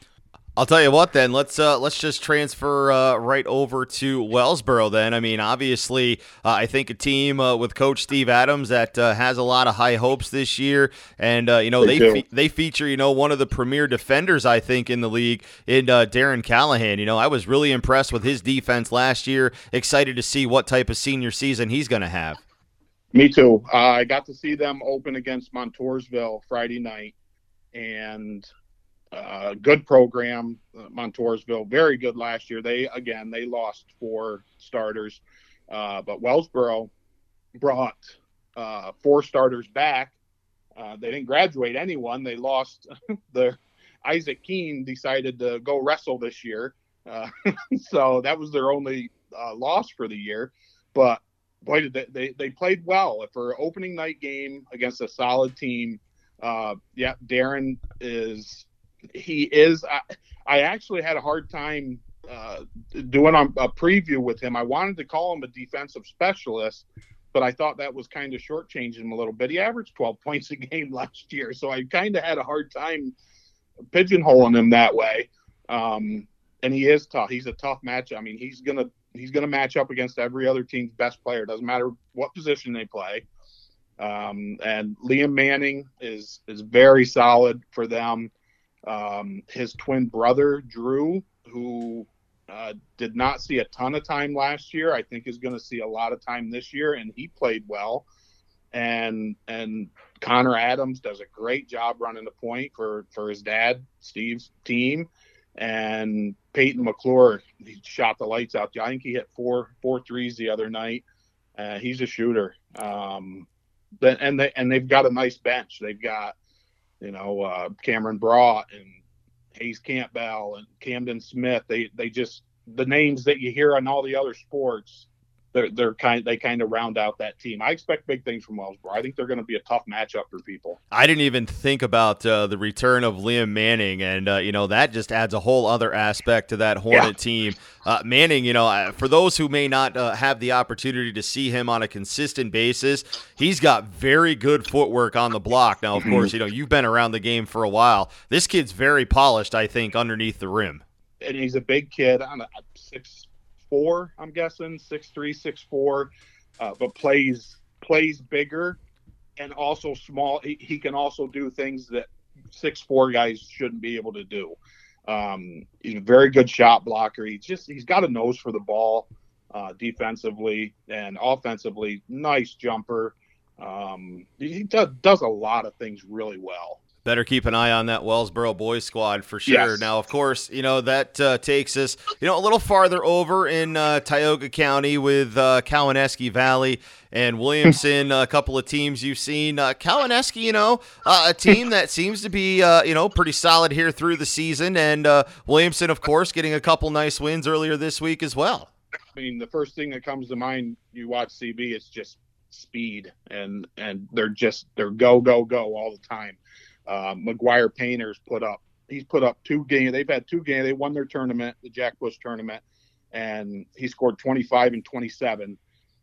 I'll tell you what. Then let's uh, let's just transfer uh, right over to Wellsboro. Then I mean, obviously, uh, I think a team uh, with Coach Steve Adams that uh, has a lot of high hopes this year, and uh, you know they they, fe- they, feature you know one of the premier defenders I think in the league in Darren Callahan. You know, I was really impressed with his defense last year. Excited to see what type of senior season he's going to have. Me too. I got to see them open against Montoursville Friday night, and uh, good program, uh, Montoursville, very good last year. They again they lost four starters, uh, but Wellsboro brought uh, four starters back. They didn't graduate anyone. They lost the Isaac Keene decided to go wrestle this year, so that was their only loss for the year. But boy, did they, they they played well for opening night game against a solid team. yeah, Darren is he is. I, I actually had a hard time uh, doing a, a preview with him. I wanted to call him a defensive specialist, but I thought that was kind of shortchanging him a little bit. He averaged 12 points a game last year, so I kind of had a hard time pigeonholing him that way. Um, and he is tough. He's a tough match. I mean, he's gonna he's to match up against every other team's best player. Doesn't matter what position they play. Um, and Liam Manning is is very solid for them. Um, his twin brother Drew, who uh, did not see a ton of time last year, I think is going to see a lot of time this year, and he played well. And and Connor Adams does a great job running the point for for his dad Steve's team, and Peyton McClure he shot the lights out. I think he hit four four threes the other night. Uh, he's a shooter. Um, and they and they've got a nice bench. They've got you know uh, Cameron Braut and Hayes Campbell and Camden Smith. They they just the names that you hear on all the other sports they're they're kind they kind of round out that team. I expect big things from Wellsboro. I think they're going to be a tough matchup for people. I didn't even think about uh, the return of Liam Manning, and uh, you know that just adds a whole other aspect to that Hornet yeah. team. Uh, Manning, you know, for those who may not uh, have the opportunity to see him on a consistent basis, he's got very good footwork on the block. Now, of mm-hmm. course, you know you've been around the game for a while. This kid's very polished, I think, underneath the rim. And he's a big kid. I'm a six four, I'm guessing six three, six four, uh, but plays plays bigger and also small. He, he, can also do things that six four guys shouldn't be able to do. Um, he's a very good shot blocker. He's just he's got a nose for the ball uh, defensively and offensively. Nice jumper. Um, he does, does a lot of things really well better keep an eye on that Wellsboro boys squad for sure. Yes. Now, of course, you know that uh, takes us, you know, a little farther over in uh, Tioga County with uh, Cowanesque Valley and Williamson. a couple of teams you've seen. Uh, Cowanesque, you know, uh, a team that seems to be, uh, you know, pretty solid here through the season, and uh, Williamson, of course, getting a couple nice wins earlier this week as well. I mean, the first thing that comes to mind, you watch CB, it's just speed, and and they're just they're go go go all the time uh, McGuire Painters put up. He's put up two games. They've had two games. They won their tournament, the Jack Bush tournament, and he scored 25 and 27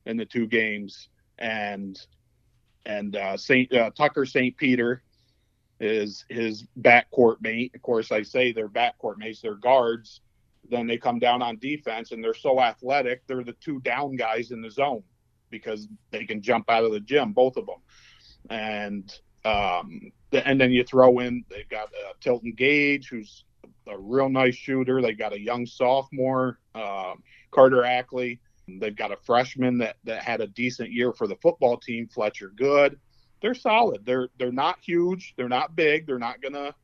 in the two games. And and uh, Saint uh, Tucker St. Peter is his backcourt mate. Of course, I say they're backcourt mates. They're guards. Then they come down on defense, and they're so athletic. They're the two down guys in the zone because they can jump out of the gym, both of them. And um, and then you throw in they've got uh, Tilton Gage, who's a real nice shooter. They got a young sophomore, uh, Carter Ackley. They've got a freshman that that had a decent year for the football team, Fletcher Good. They're solid. They're they're not huge. They're not big. They're not gonna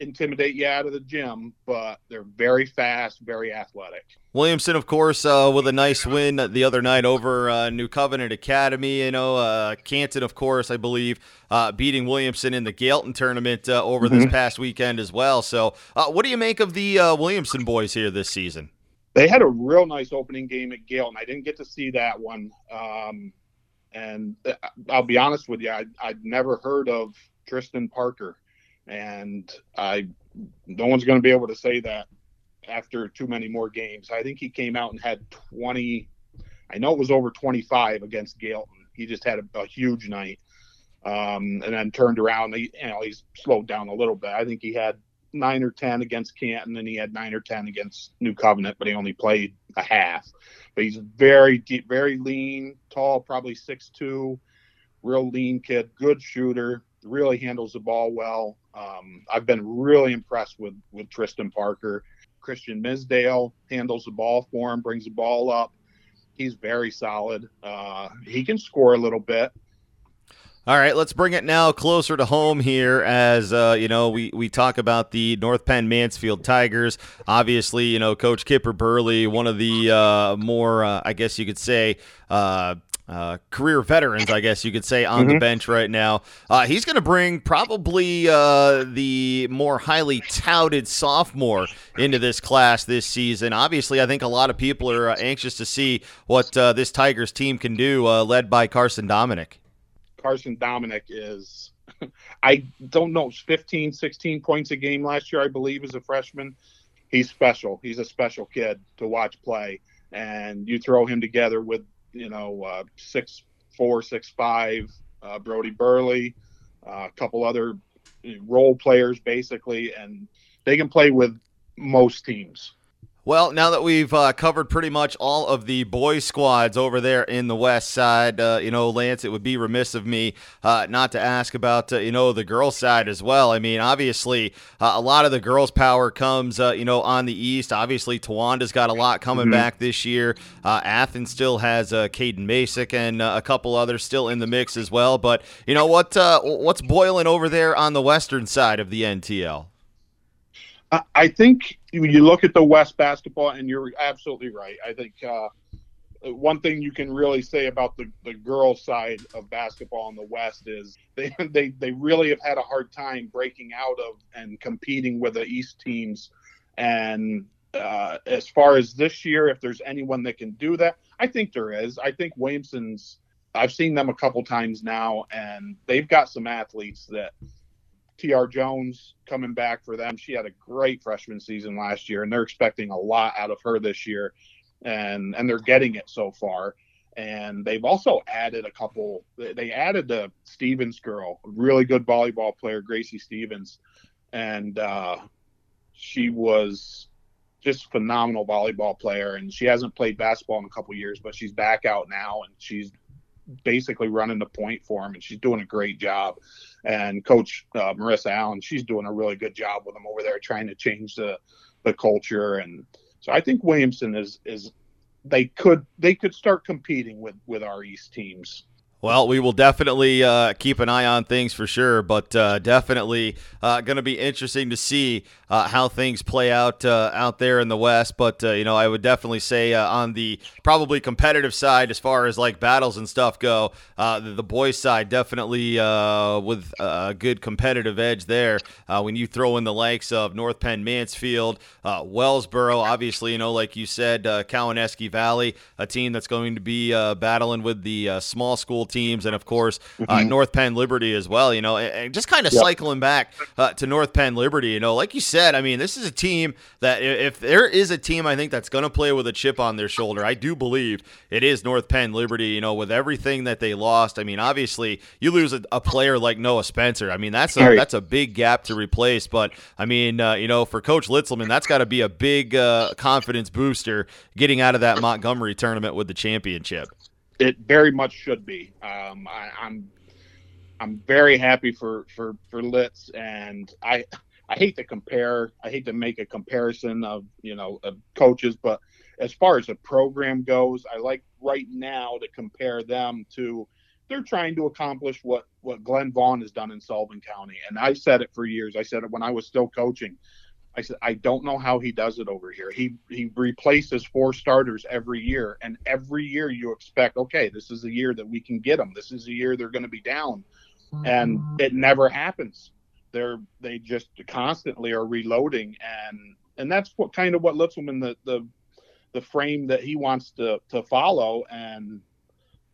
intimidate you out of the gym, but they're very fast, very athletic. Williamson, of course, uh, with a nice win the other night over uh, New Covenant Academy. You know, uh, Canton, of course, I believe, uh, beating Williamson in the Galeton tournament uh, over mm-hmm. this past weekend as well. So, uh, what do you make of the Williamson boys here this season? They had a real nice opening game at Galeton. I didn't get to see that one. Um, and I'll be honest with you, I, I'd never heard of Tristan Parker and I no one's going to be able to say that after too many more games. I think he came out and had 20. I know it was over 25 against Galeton. He just had a, a huge night, um, and then turned around. He, you know, he's slowed down a little bit. I think he had nine or 10 against Canton, and he had nine or 10 against New Covenant, but he only played a half. But he's very deep, very lean, tall, probably six two, real lean kid, good shooter really handles the ball well. Um, I've been really impressed with with Tristan Parker. Christian Misdale handles the ball for him, brings the ball up. He's very solid. Uh, he can score a little bit. All right, let's bring it now closer to home here as, uh, you know, we, we talk about the North Penn Mansfield Tigers. Obviously, you know, Coach Kipper Burley, one of the uh, more, uh, I guess you could say, uh, career veterans, I guess you could say, on mm-hmm. the bench right now. Uh, he's going to bring probably uh, the more highly touted sophomore into this class this season. Obviously, I think a lot of people are uh, anxious to see what uh, this Tigers team can do, uh, led by Carson Dominic. Carson Dominic is, I don't know, 15, 16 points a game last year, I believe, as a freshman. He's special. He's a special kid to watch play. And you throw him together with you know, uh, six four, six five, uh, Brody Burley, uh, a couple other role players basically, and they can play with most teams. Well, now that we've uh, covered pretty much all of the boys' squads over there in the West Side, uh, you know, Lance, it would be remiss of me uh, not to ask about, uh, you know, the girls' side as well. I mean, obviously, uh, a lot of the girls' power comes, uh, you know, on the East. Obviously, Towanda's got a lot coming Mhm. back this year. Athens still has uh, Caden Masick and a couple others still in the mix as well. But, you know, what what's boiling over there on the Western side of the NTL? I- I think when you look at the West basketball, and you're absolutely right. I think uh, one thing you can really say about the, the girls' side of basketball in the West is they, they they really have had a hard time breaking out of and competing with the East teams. And uh, as far as this year, if there's anyone that can do that, I think there is. I think Williamson's. I've seen them a couple times now, and they've got some athletes that TR Jones coming back for them. She had a great freshman season last year, and they're expecting a lot out of her this year, and and they're getting it so far. And they've also added a couple. they- added the Stevens girl, a really good volleyball player, Gracie Stevens, and uh, she was just phenomenal volleyball player. And she hasn't played basketball in a couple years, but she's back out now, and she's basically running the point for him, and she's doing a great job. And Coach uh, Marissa Allen, she's doing a really good job with them over there, trying to change the the culture. And so I think Williamson is is they could they could start competing with with our East teams. Well, we will definitely uh, keep an eye on things for sure, but uh, definitely uh, going to be interesting to see uh, how things play out uh, out there in the West. But uh, you know, I would definitely say on the probably competitive side, as far as like battles and stuff go, the, the boys' side definitely with a good competitive edge there. when you throw in the likes of North Penn, Mansfield, Wellsboro, obviously, you know, like you said, uh, Cowanesque Valley, a team that's going to be battling with the small school teams, and of course uh, Mhm. North Penn Liberty as well. You know, and, and just kind of Yep. cycling back uh, to North Penn Liberty. You know, like you said, I mean, this is a team that if there is a team, I think that's going to play with a chip on their shoulder. I do believe it is North Penn Liberty. You know, with everything that they lost. I mean, obviously, you lose a, a player like Noah Spencer. I mean, that's a that's a big gap to replace. But I mean, uh, you know, for Coach Litzelman, that's got to be a big uh, confidence booster getting out of that Montgomery tournament with the championship. It very much should be. Um, I, I'm I'm very happy for for for Litz, and I I hate to compare. I hate to make a comparison of you know of coaches, but as far as the program goes, I like right now to compare them to. They're trying to accomplish what what Glenn Vaughn has done in Sullivan County, and I said it for years. I said it when I was still coaching. I said I don't know how he does it over here. He he replaces four starters every year, and every year you expect, okay, this is a year that we can get them. This is a year they're going to be down, and it never happens. They're they just constantly are reloading, and and that's what kind of what Litzelman the the the frame that he wants to to follow, and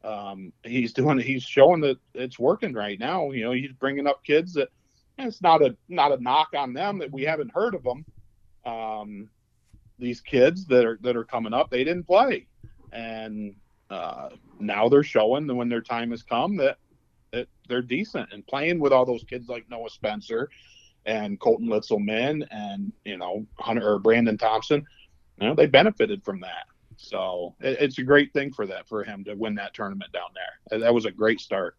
um, he's doing he's showing that it's working right now. You know, he's bringing up kids that it's not a not a knock on them that we haven't heard of them. Um, these kids that are that are coming up, they didn't play, and uh, now they're showing that when their time has come that that they're decent and playing with all those kids like Noah Spencer and Colton Litzelman and you know Hunter or Brandon Thompson. You know they benefited from that. So it, it's a great thing for that for him to win that tournament down there. That was a great start.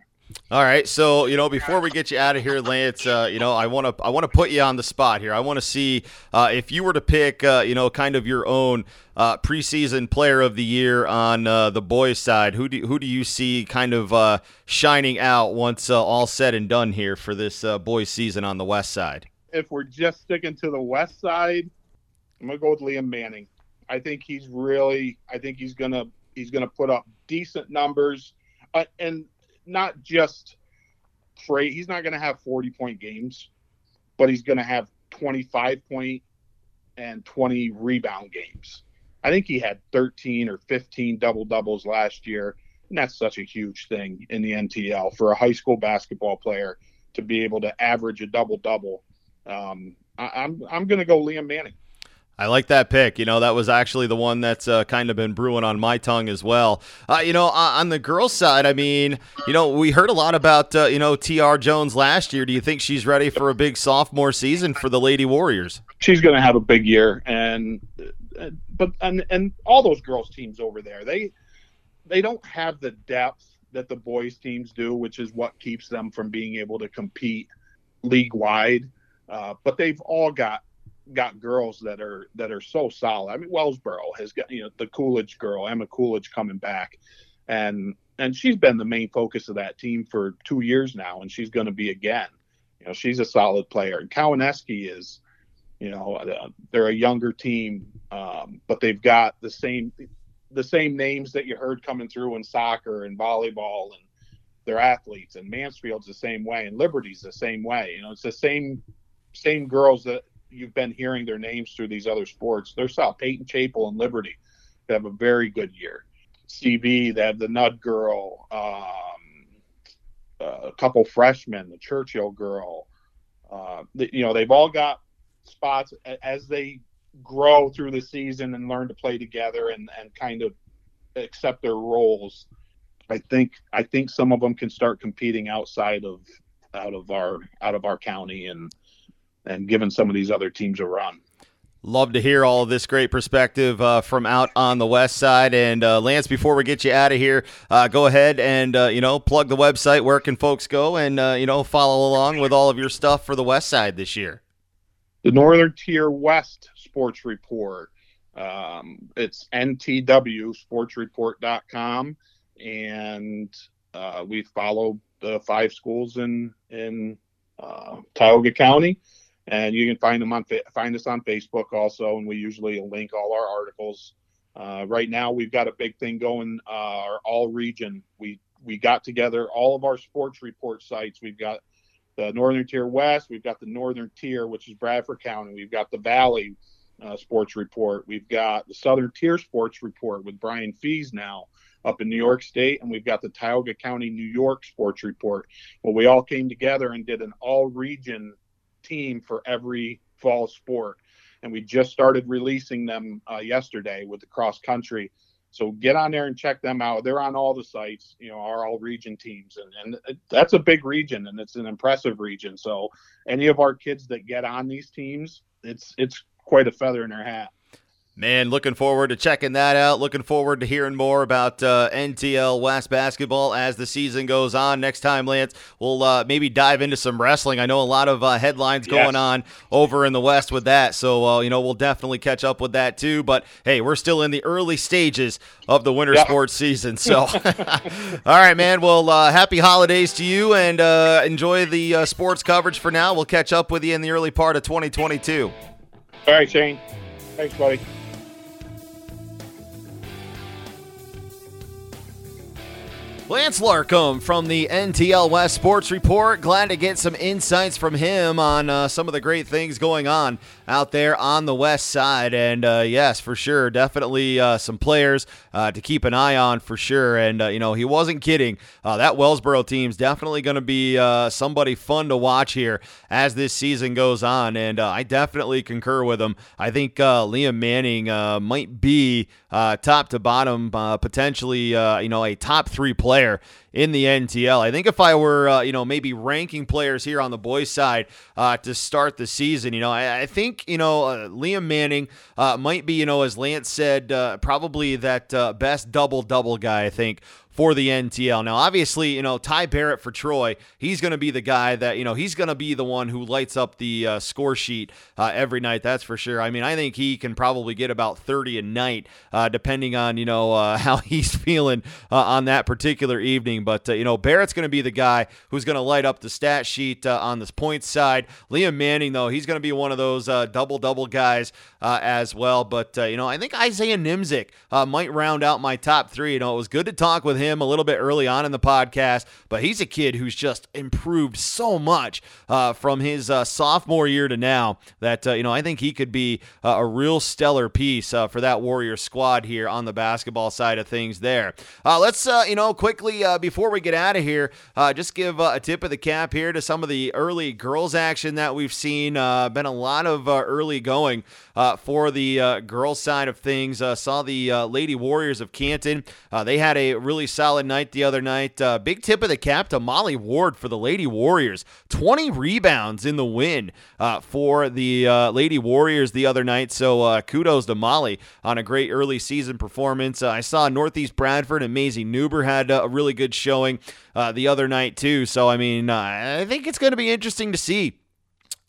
All right, so you know, before we get you out of here, Lance, uh, you know, I want to I want to put you on the spot here. I want to see uh, if you were to pick, uh, you know, kind of your own uh, preseason player of the year on uh, the boys' side. Who do who do you see kind of uh, shining out once all said and done here for this boys' season on the west side? if we're just sticking to the west side, I'm gonna go with Liam Manning. I think he's really, I think he's gonna he's gonna put up decent numbers, and not just trade. He's not gonna have 40 point games, but he's gonna have 25 point and 20 rebound games. I think he had 13 or 15 double doubles last year, and that's such a huge thing in the NTL for a high school basketball player to be able to average a double double. Um, I'm I'm gonna go Liam Manning. I like that pick. You know, that was actually the one that's uh, kind of been brewing on my tongue as well. Uh, you know, on the girls' side, I mean, you know, we heard a lot about, uh, you know, T.R. Jones last year. Do you think she's ready for a big sophomore season for the Lady Warriors? She's gonna have a big year, and uh, but and and all those girls teams over there, they they don't have the depth that the boys teams do, which is what keeps them from being able to compete league wide. Uh, but they've all got got girls that are that are so solid. I mean, Wellsboro has got you know the Coolidge girl, Emma Coolidge, coming back, and and she's been the main focus of that team for two years now, and she's going to be again. You know, she's a solid player. And Cowanesque is, you know, uh, they're a younger team, um, but they've got the same the same names that you heard coming through in soccer and volleyball and they're athletes and Mansfield's the same way and Liberty's the same way. You know, it's the same same girls that you've been hearing their names through these other sports. They're South Peyton Chapel and Liberty. They have a very good year. CV, they have the Nud girl, um, a couple freshmen, the Churchill girl. Uh, you know, they've all got spots as they grow through the season and learn to play together and, and kind of accept their roles. I think I think some of them can start competing outside of out of our out of our county and and giving some of these other teams a run. Love to hear all of this great perspective uh, from out on the west side. And uh, Lance, before we get you out of here, uh, go ahead and uh, you know plug the website. Where can folks go and uh, you know follow along with all of your stuff for the west side this year? The Northern Tier West Sports Report. Um, it's ntwsportsreport.com, and uh, we follow the five schools in in Tioga County and you can find them on find us on Facebook also, and we usually link all our articles. Uh, right now, we've got a big thing going. Uh, our all region, we we got together all of our sports report sites. We've got the Northern Tier West, we've got the Northern Tier, which is Bradford County, we've got the Valley uh, Sports Report, we've got the Southern Tier Sports Report with Brian Fees now up in New York State, and we've got the Tioga County, New York Sports Report. Well, we all came together and did an all region team for every fall sport. And we just started releasing them uh, yesterday with the cross country. So get on there and check them out. They're on all the sites, you know, our all region teams. And, and that's a big region and it's an impressive region. So any of our kids that get on these teams, it's it's quite a feather in their hat. Man, looking forward to checking that out. Looking forward to hearing more about uh, NTL West basketball as the season goes on. Next time, Lance, we'll uh, maybe dive into some wrestling. I know a lot of uh, headlines yes. going on over in the West with that, so uh, you know we'll definitely catch up with that too. But hey, we're still in the early stages of the winter sports season, so all right, man. Well, uh, happy holidays to you, and uh, enjoy the sports coverage for now. We'll catch up with you in the early part of 2022. All right, Shane. Thanks, buddy. Lance Larkham from the NTL West Sports Report. Glad to get some insights from him on uh, some of the great things going on out there on the west side. And uh, yes, for sure, definitely uh, some players uh, to keep an eye on for sure. And, uh, you know, he wasn't kidding. Uh, that Wellsboro team's definitely going to be somebody fun to watch here as this season goes on. And I definitely concur with him. I think Liam Manning might be top to bottom, potentially, you know, a top three player player in the NTL. I think if I were, uh, you know, maybe ranking players here on the boys' side uh, to start the season, you know, I, I think, you know, uh, Liam Manning uh, might be, you know, as Lance said, uh, probably that uh, best double double guy. I think for the NTL. Now, obviously, you know, Ty Barrett for Troy, he's going to be the guy that, you know, he's going to be the one who lights up the uh, score sheet uh, every night. That's for sure. I mean, I think he can probably get about 30 a night, uh, depending on, you know, how he's feeling on that particular evening. But, uh, you know, Barrett's going to be the guy who's going to light up the stat sheet on this point side. Liam Manning, though, he's going to be one of those double double guys as well. But, you know, I think Isaiah Nimzik might round out my top three. You know, it was good to talk with him a little bit early on in the podcast, but he's a kid who's just improved so much uh, from his uh, sophomore year to now that, uh, you know, I think he could be uh, a real stellar piece uh, for that Warrior squad here on the basketball side of things there. Uh, let's, you know, quickly, before we get out of here, just give a tip of the cap here to some of the early girls action that we've seen. been a lot of early going for the girls side of things. saw the Lady Warriors of Canton. they had a really solid night the other night. Uh, big tip of the cap to Molly Ward for the Lady Warriors. 20 rebounds in the win uh, for the uh, Lady Warriors the other night. So uh, kudos to Molly on a great early season performance. Uh, I saw Northeast Bradford and Maisie Newber had a really good showing uh, the other night, too. So, I mean, uh, I think it's going to be interesting to see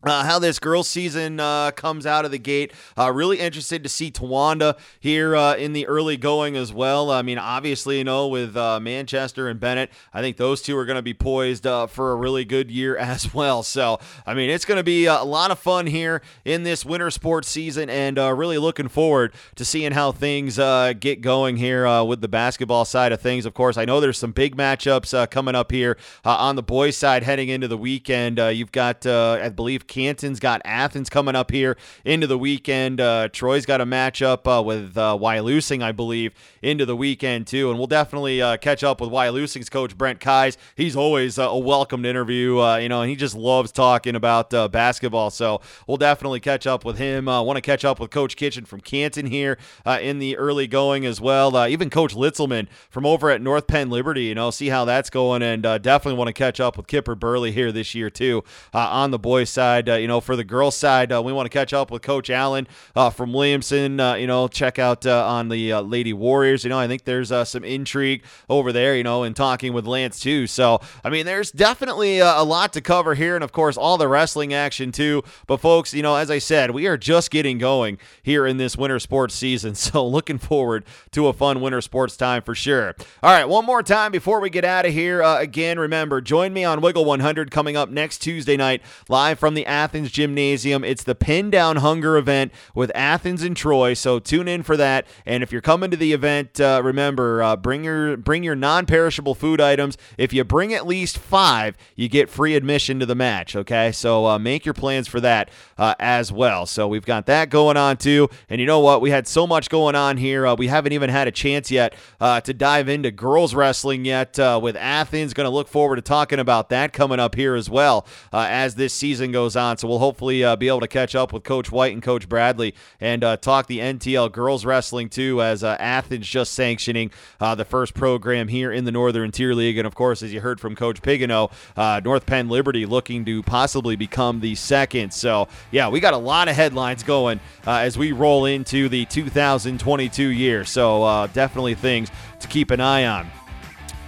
uh, how this girls' season uh, comes out of the gate. Uh, really interested to see Towanda here uh, in the early going as well. I mean, obviously, you know, with uh, Manchester and Bennett, I think those two are going to be poised uh, for a really good year as well. So, I mean, it's going to be a lot of fun here in this winter sports season, and really looking forward to seeing how things get going here with the basketball side of things. Of course, I know there's some big matchups coming up here on the boys' side heading into the weekend. you've got, I believe, Canton's got Athens coming up here into the weekend. Uh, Troy's got a matchup uh, with uh, Wyalusing, I believe, into the weekend too. And we'll definitely uh, catch up with Wyalusing's coach Brent Keyes. He's always uh, a welcomed interview, uh, you know, and he just loves talking about uh, basketball. So we'll definitely catch up with him. Want to catch up with Coach Kitchen from Canton here in the early going as well. even Coach Litzelman from over at North Penn Liberty, you know, see how that's going, and definitely want to catch up with Kipper Burley here this year too on the boys' side side. Uh, you know, for the girls' side, uh, we want to catch up with Coach Allen uh, from Williamson. Uh, you know, check out uh, on the Lady Warriors. You know, I think there's some intrigue over there. You know, in talking with Lance too. So, I mean, there's definitely a lot to cover here, and of course, all the wrestling action too. But folks, you know, as I said, we are just getting going here in this winter sports season. So, looking forward to a fun winter sports time for sure. All right, one more time before we get out of here. again, remember, join me on Wiggle 100 coming up next Tuesday night, live from the Athens Gymnasium. It's the Pin Down Hunger event with Athens and Troy. So tune in for that. And if you're coming to the event, uh, remember uh, bring your bring your non-perishable food items. If you bring at least five, you get free admission to the match. Okay, so uh, make your plans for that uh, as well. So we've got that going on too. And you know what? We had so much going on here. Uh, we haven't even had a chance yet uh, to dive into girls wrestling yet with Athens. Going to look forward to talking about that coming up here as well as this season goes on. So we'll hopefully uh, be able to catch up with Coach White and Coach Bradley and uh, talk the NTL girls wrestling too, as uh, Athens just sanctioning uh, the first program here in the Northern Tier League. And of course, as you heard from Coach Pigano, uh, North Penn Liberty looking to possibly become the second. So yeah, we got a lot of headlines going as we roll into the 2022 year. So definitely things to keep an eye on.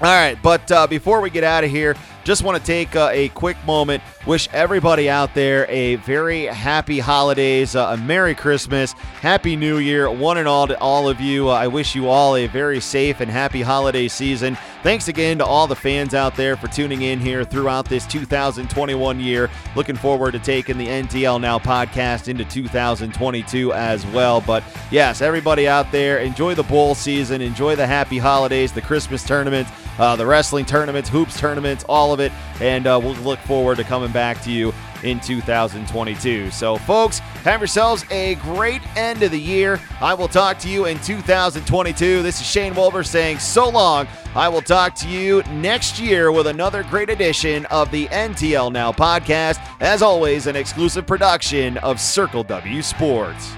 All right, but uh, before we get out of here, just want to take uh, a quick moment, wish everybody out there a very happy holidays, uh, a Merry Christmas, Happy New Year, one and all to all of you. Uh, I wish you all a very safe and happy holiday season. Thanks again to all the fans out there for tuning in here throughout this 2021 year. Looking forward to taking the NTL Now podcast into 2022 as well. But yes, everybody out there, enjoy the bowl season, enjoy the happy holidays, the Christmas tournaments, uh, the wrestling tournaments, hoops tournaments, all all of it, and uh, we'll look forward to coming back to you in 2022. So, folks, have yourselves a great end of the year. I will talk to you in 2022. This is Shane Wolver saying so long. I will talk to you next year with another great edition of the NTL Now podcast. As always, an exclusive production of Circle W Sports.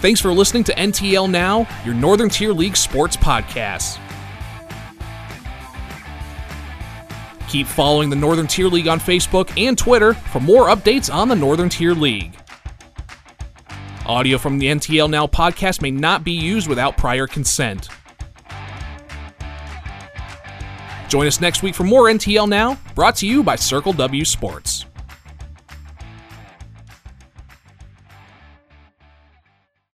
Thanks for listening to NTL Now, your Northern Tier League sports podcast. Keep following the Northern Tier League on Facebook and Twitter for more updates on the Northern Tier League. Audio from the NTL Now podcast may not be used without prior consent. Join us next week for more NTL Now, brought to you by Circle W Sports.